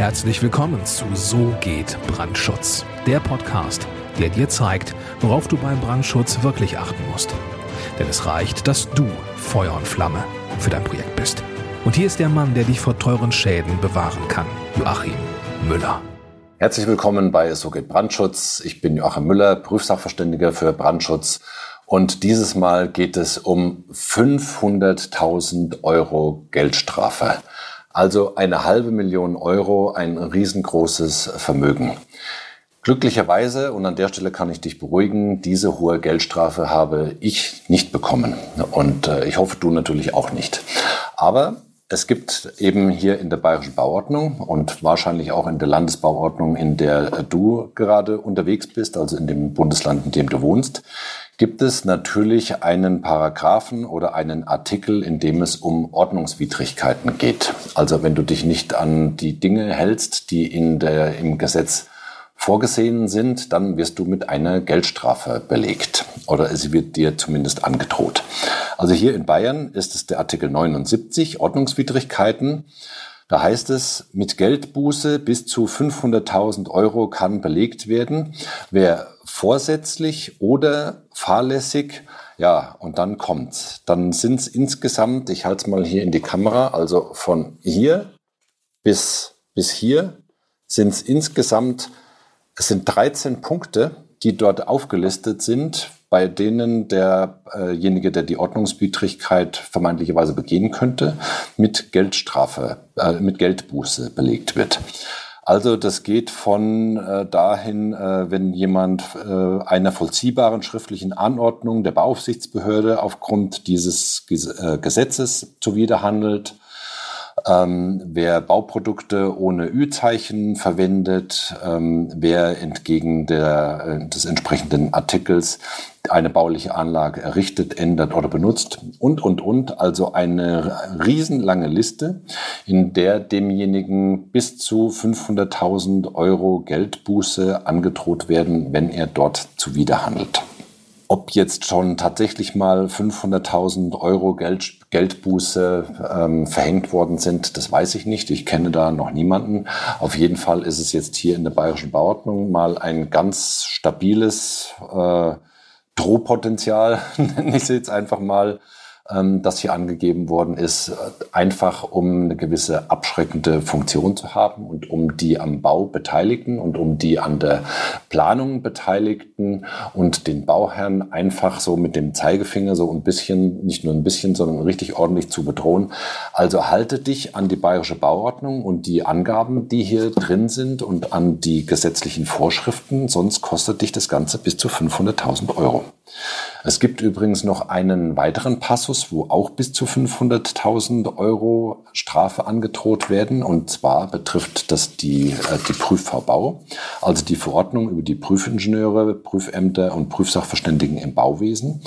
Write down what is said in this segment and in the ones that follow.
Herzlich willkommen zu So geht Brandschutz, der Podcast, der dir zeigt, worauf du beim Brandschutz wirklich achten musst. Denn es reicht, dass du Feuer und Flamme für dein Projekt bist. Und hier ist der Mann, der dich vor teuren Schäden bewahren kann, Joachim Müller. Herzlich willkommen bei So geht Brandschutz. Ich bin Joachim Müller, Prüfsachverständiger für Brandschutz. Und dieses Mal geht es um 500.000 Euro Geldstrafe. Also eine halbe Million Euro, ein riesengroßes Vermögen. Glücklicherweise, und an der Stelle kann ich dich beruhigen, diese hohe Geldstrafe habe ich nicht bekommen. Und äh, ich hoffe, du natürlich auch nicht. Aber es gibt eben hier in der Bayerischen Bauordnung und wahrscheinlich auch in der Landesbauordnung, in der du gerade unterwegs bist, also in dem Bundesland, in dem du wohnst, gibt es natürlich einen Paragraphen oder einen Artikel, in dem es um Ordnungswidrigkeiten geht. Also wenn du dich nicht an die Dinge hältst, die in der, im Gesetz vorgesehen sind, dann wirst du mit einer Geldstrafe belegt oder sie wird dir zumindest angedroht. Also hier in Bayern ist es der Artikel 79 Ordnungswidrigkeiten. Da heißt es, mit Geldbuße bis zu 500.000 Euro kann belegt werden, wer vorsätzlich oder fahrlässig ja, und dann kommt's. Dann sind es insgesamt, ich halte es mal hier in die Kamera, also von hier bis, bis hier sind es insgesamt es sind 13 Punkte, die dort aufgelistet sind, bei denen derjenige, der die Ordnungswidrigkeit vermeintlicherweise begehen könnte, mit Geldstrafe, äh, mit Geldbuße belegt wird. Also das geht von äh, dahin, äh, wenn jemand äh, einer vollziehbaren schriftlichen Anordnung der Beaufsichtsbehörde aufgrund dieses äh, Gesetzes zuwiderhandelt, ähm, wer Bauprodukte ohne Ü-Zeichen verwendet, ähm, wer entgegen der, äh, des entsprechenden Artikels eine bauliche Anlage errichtet, ändert oder benutzt und, und, und. Also eine riesenlange Liste, in der demjenigen bis zu 500.000 Euro Geldbuße angedroht werden, wenn er dort zuwiderhandelt. Ob jetzt schon tatsächlich mal 500.000 Euro Geld, Geldbuße ähm, verhängt worden sind, das weiß ich nicht. Ich kenne da noch niemanden. Auf jeden Fall ist es jetzt hier in der bayerischen Bauordnung mal ein ganz stabiles äh, Drohpotenzial, nenne ich es jetzt einfach mal, ähm, das hier angegeben worden ist, einfach um eine gewisse abschreckende Funktion zu haben und um die am Bau Beteiligten und um die an der Planung Beteiligten und den Bauherrn einfach so mit dem Zeigefinger so ein bisschen, nicht nur ein bisschen, sondern richtig ordentlich zu bedrohen. Also halte dich an die bayerische Bauordnung und die Angaben, die hier drin sind und an die gesetzlichen Vorschriften, sonst kostet dich das Ganze bis zu 500.000 Euro. Es gibt übrigens noch einen weiteren Passus, wo auch bis zu 500.000 Euro Strafe angedroht werden. Und zwar betrifft das die, äh, die Prüfverbau, also die Verordnung über die Prüfingenieure, Prüfämter und Prüfsachverständigen im Bauwesen.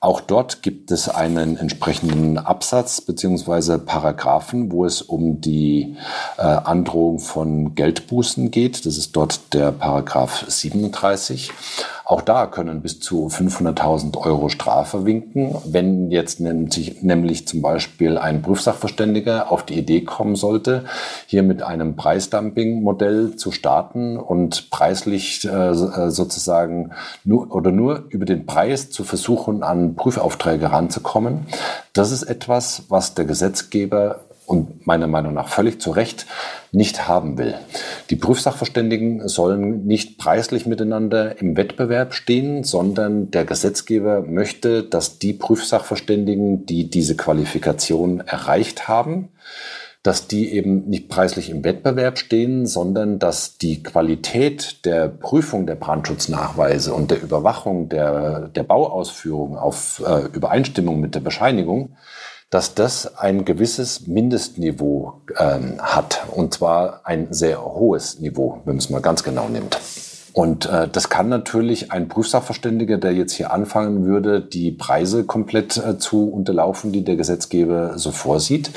Auch dort gibt es einen entsprechenden Absatz beziehungsweise Paragraphen, wo es um die äh, Androhung von Geldbußen geht. Das ist dort der Paragraph 37. Auch da können bis zu 500.000 Euro Strafe winken, wenn jetzt nämlich zum Beispiel ein Prüfsachverständiger auf die Idee kommen sollte, hier mit einem Preisdumping-Modell zu starten und preislich äh, sozusagen nur oder nur über den Preis zu versuchen, an Prüfaufträge ranzukommen. Das ist etwas, was der Gesetzgeber und meiner Meinung nach völlig zu Recht nicht haben will. Die Prüfsachverständigen sollen nicht preislich miteinander im Wettbewerb stehen, sondern der Gesetzgeber möchte, dass die Prüfsachverständigen, die diese Qualifikation erreicht haben, dass die eben nicht preislich im Wettbewerb stehen, sondern dass die Qualität der Prüfung der Brandschutznachweise und der Überwachung der, der Bauausführung auf äh, Übereinstimmung mit der Bescheinigung dass das ein gewisses Mindestniveau ähm, hat. Und zwar ein sehr hohes Niveau, wenn man es mal ganz genau nimmt. Und äh, das kann natürlich ein Prüfsachverständiger, der jetzt hier anfangen würde, die Preise komplett äh, zu unterlaufen, die der Gesetzgeber so vorsieht.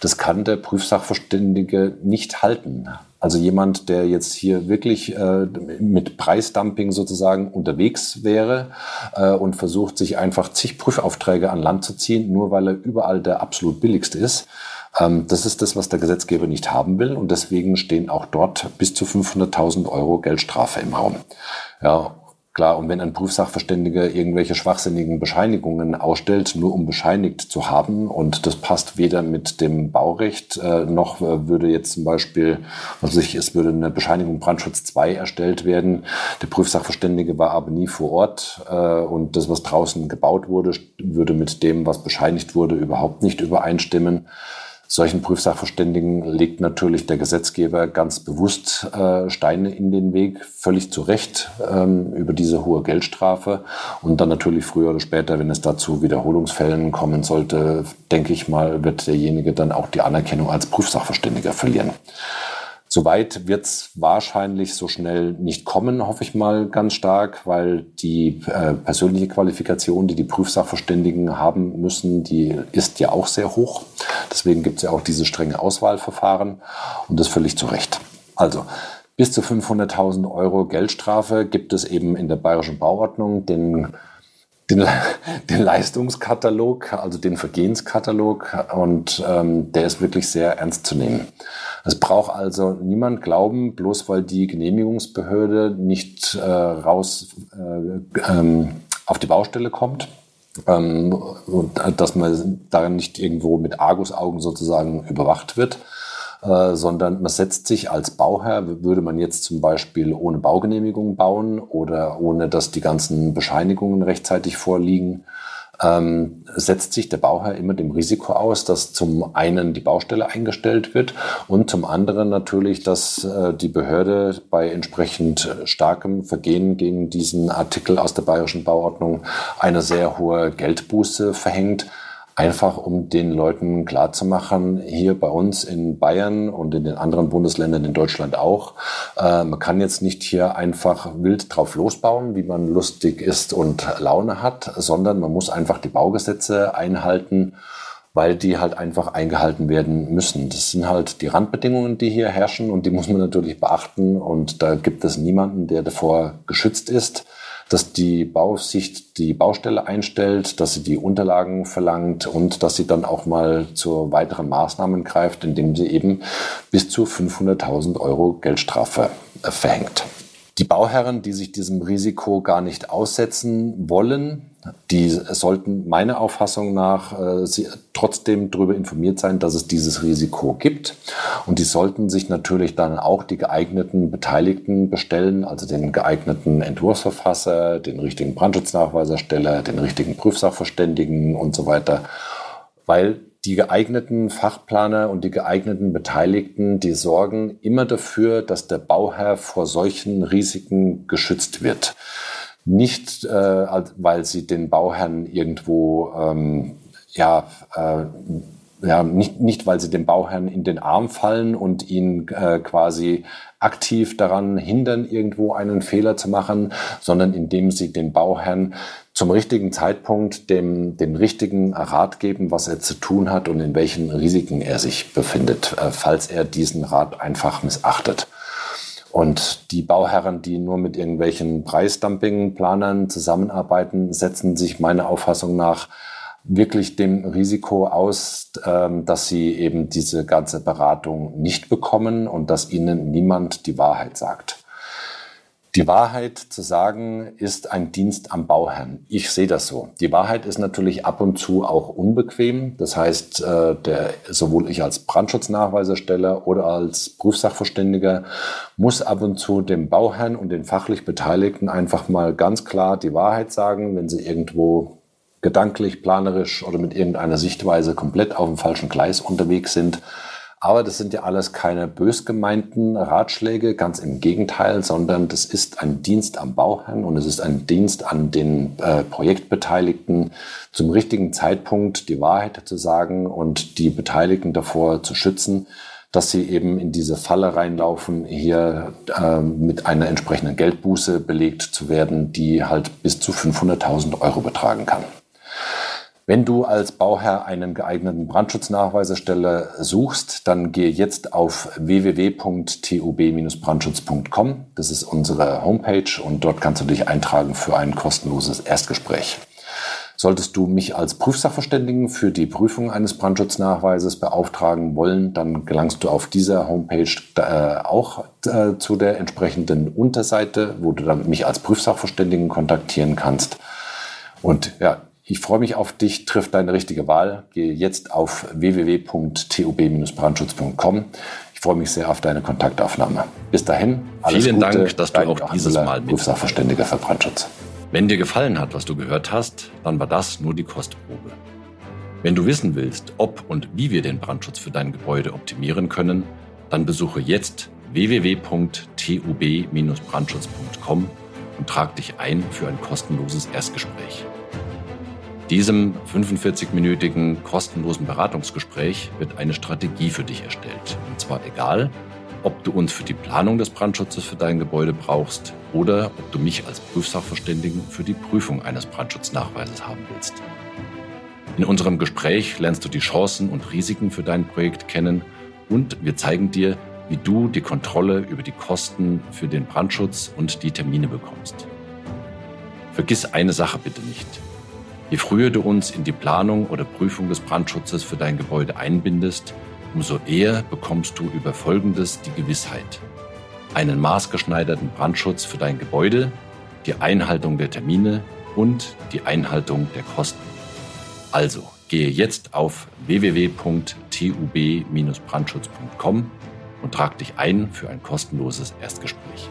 Das kann der Prüfsachverständige nicht halten. Also jemand, der jetzt hier wirklich äh, mit Preisdumping sozusagen unterwegs wäre äh, und versucht, sich einfach zig Prüfaufträge an Land zu ziehen, nur weil er überall der absolut billigste ist, Ähm, das ist das, was der Gesetzgeber nicht haben will und deswegen stehen auch dort bis zu 500.000 Euro Geldstrafe im Raum. Ja, Klar, und wenn ein Prüfsachverständiger irgendwelche schwachsinnigen Bescheinigungen ausstellt, nur um bescheinigt zu haben, und das passt weder mit dem Baurecht, äh, noch äh, würde jetzt zum Beispiel, also ich, es würde eine Bescheinigung Brandschutz 2 erstellt werden. Der Prüfsachverständige war aber nie vor Ort äh, und das, was draußen gebaut wurde, würde mit dem, was bescheinigt wurde, überhaupt nicht übereinstimmen. Solchen Prüfsachverständigen legt natürlich der Gesetzgeber ganz bewusst äh, Steine in den Weg, völlig zu Recht ähm, über diese hohe Geldstrafe. Und dann natürlich früher oder später, wenn es dazu Wiederholungsfällen kommen sollte, denke ich mal, wird derjenige dann auch die Anerkennung als Prüfsachverständiger verlieren. Soweit wird es wahrscheinlich so schnell nicht kommen, hoffe ich mal ganz stark, weil die äh, persönliche Qualifikation, die die Prüfsachverständigen haben müssen, die ist ja auch sehr hoch. Deswegen gibt es ja auch diese strenge Auswahlverfahren und das völlig zu Recht. Also bis zu 500.000 Euro Geldstrafe gibt es eben in der bayerischen Bauordnung den den, den Leistungskatalog, also den Vergehenskatalog und ähm, der ist wirklich sehr ernst zu nehmen. Es braucht also niemand glauben, bloß weil die Genehmigungsbehörde nicht äh, raus äh, ähm, auf die Baustelle kommt, ähm, und dass man da nicht irgendwo mit Argusaugen sozusagen überwacht wird, äh, sondern man setzt sich als Bauherr, würde man jetzt zum Beispiel ohne Baugenehmigung bauen oder ohne dass die ganzen Bescheinigungen rechtzeitig vorliegen, ähm, setzt sich der Bauherr immer dem Risiko aus, dass zum einen die Baustelle eingestellt wird und zum anderen natürlich, dass äh, die Behörde bei entsprechend starkem Vergehen gegen diesen Artikel aus der bayerischen Bauordnung eine sehr hohe Geldbuße verhängt einfach um den Leuten klarzumachen, hier bei uns in Bayern und in den anderen Bundesländern in Deutschland auch, äh, man kann jetzt nicht hier einfach wild drauf losbauen, wie man lustig ist und Laune hat, sondern man muss einfach die Baugesetze einhalten weil die halt einfach eingehalten werden müssen. Das sind halt die Randbedingungen, die hier herrschen und die muss man natürlich beachten und da gibt es niemanden, der davor geschützt ist dass die Bauaufsicht die Baustelle einstellt, dass sie die Unterlagen verlangt und dass sie dann auch mal zu weiteren Maßnahmen greift, indem sie eben bis zu 500.000 Euro Geldstrafe äh, verhängt. Die Bauherren, die sich diesem Risiko gar nicht aussetzen wollen, die sollten meiner Auffassung nach äh, sie trotzdem darüber informiert sein, dass es dieses Risiko gibt. Und die sollten sich natürlich dann auch die geeigneten Beteiligten bestellen, also den geeigneten Entwurfsverfasser, den richtigen Brandschutznachweisersteller, den richtigen Prüfsachverständigen und so weiter. Weil die geeigneten Fachplaner und die geeigneten Beteiligten, die sorgen immer dafür, dass der Bauherr vor solchen Risiken geschützt wird. Nicht, äh, weil sie den Bauherrn irgendwo, ähm, ja, äh, ja, nicht, nicht, weil sie dem Bauherrn in den Arm fallen und ihn äh, quasi aktiv daran hindern, irgendwo einen Fehler zu machen, sondern indem sie den Bauherrn zum richtigen Zeitpunkt dem, den richtigen Rat geben, was er zu tun hat und in welchen Risiken er sich befindet, äh, falls er diesen Rat einfach missachtet. Und die Bauherren, die nur mit irgendwelchen Preisdumpingplanern zusammenarbeiten, setzen sich meiner Auffassung nach wirklich dem Risiko aus, ähm, dass sie eben diese ganze Beratung nicht bekommen und dass ihnen niemand die Wahrheit sagt. Die Wahrheit zu sagen ist ein Dienst am Bauherrn. Ich sehe das so. Die Wahrheit ist natürlich ab und zu auch unbequem. Das heißt, äh, der, sowohl ich als Brandschutznachweisersteller oder als Prüfsachverständiger muss ab und zu dem Bauherrn und den fachlich Beteiligten einfach mal ganz klar die Wahrheit sagen, wenn sie irgendwo gedanklich, planerisch oder mit irgendeiner Sichtweise komplett auf dem falschen Gleis unterwegs sind aber das sind ja alles keine bös gemeinten Ratschläge, ganz im Gegenteil, sondern das ist ein Dienst am Bauherrn und es ist ein Dienst an den äh, Projektbeteiligten, zum richtigen Zeitpunkt die Wahrheit zu sagen und die Beteiligten davor zu schützen, dass sie eben in diese Falle reinlaufen, hier äh, mit einer entsprechenden Geldbuße belegt zu werden, die halt bis zu 500.000 Euro betragen kann. Wenn du als Bauherr einen geeigneten Brandschutznachweiserstelle suchst, dann gehe jetzt auf www.tub-brandschutz.com. Das ist unsere Homepage und dort kannst du dich eintragen für ein kostenloses Erstgespräch. Solltest du mich als Prüfsachverständigen für die Prüfung eines Brandschutznachweises beauftragen wollen, dann gelangst du auf dieser Homepage äh, auch äh, zu der entsprechenden Unterseite, wo du dann mich als Prüfsachverständigen kontaktieren kannst. Und ja, ich freue mich auf dich, triff deine richtige Wahl. Gehe jetzt auf www.tub-brandschutz.com. Ich freue mich sehr auf deine Kontaktaufnahme. Bis dahin, alles Vielen Gute, Dank, dass du auch dieses Mal mit Berufssachverständiger für Brandschutz. Wenn dir gefallen hat, was du gehört hast, dann war das nur die Kostprobe. Wenn du wissen willst, ob und wie wir den Brandschutz für dein Gebäude optimieren können, dann besuche jetzt www.tub-brandschutz.com und trag dich ein für ein kostenloses Erstgespräch. Diesem 45-minütigen kostenlosen Beratungsgespräch wird eine Strategie für dich erstellt. Und zwar egal, ob du uns für die Planung des Brandschutzes für dein Gebäude brauchst oder ob du mich als Prüfsachverständigen für die Prüfung eines Brandschutznachweises haben willst. In unserem Gespräch lernst du die Chancen und Risiken für dein Projekt kennen und wir zeigen dir, wie du die Kontrolle über die Kosten für den Brandschutz und die Termine bekommst. Vergiss eine Sache bitte nicht. Je früher du uns in die Planung oder Prüfung des Brandschutzes für dein Gebäude einbindest, umso eher bekommst du über Folgendes die Gewissheit. Einen maßgeschneiderten Brandschutz für dein Gebäude, die Einhaltung der Termine und die Einhaltung der Kosten. Also gehe jetzt auf www.tub-brandschutz.com und trag dich ein für ein kostenloses Erstgespräch.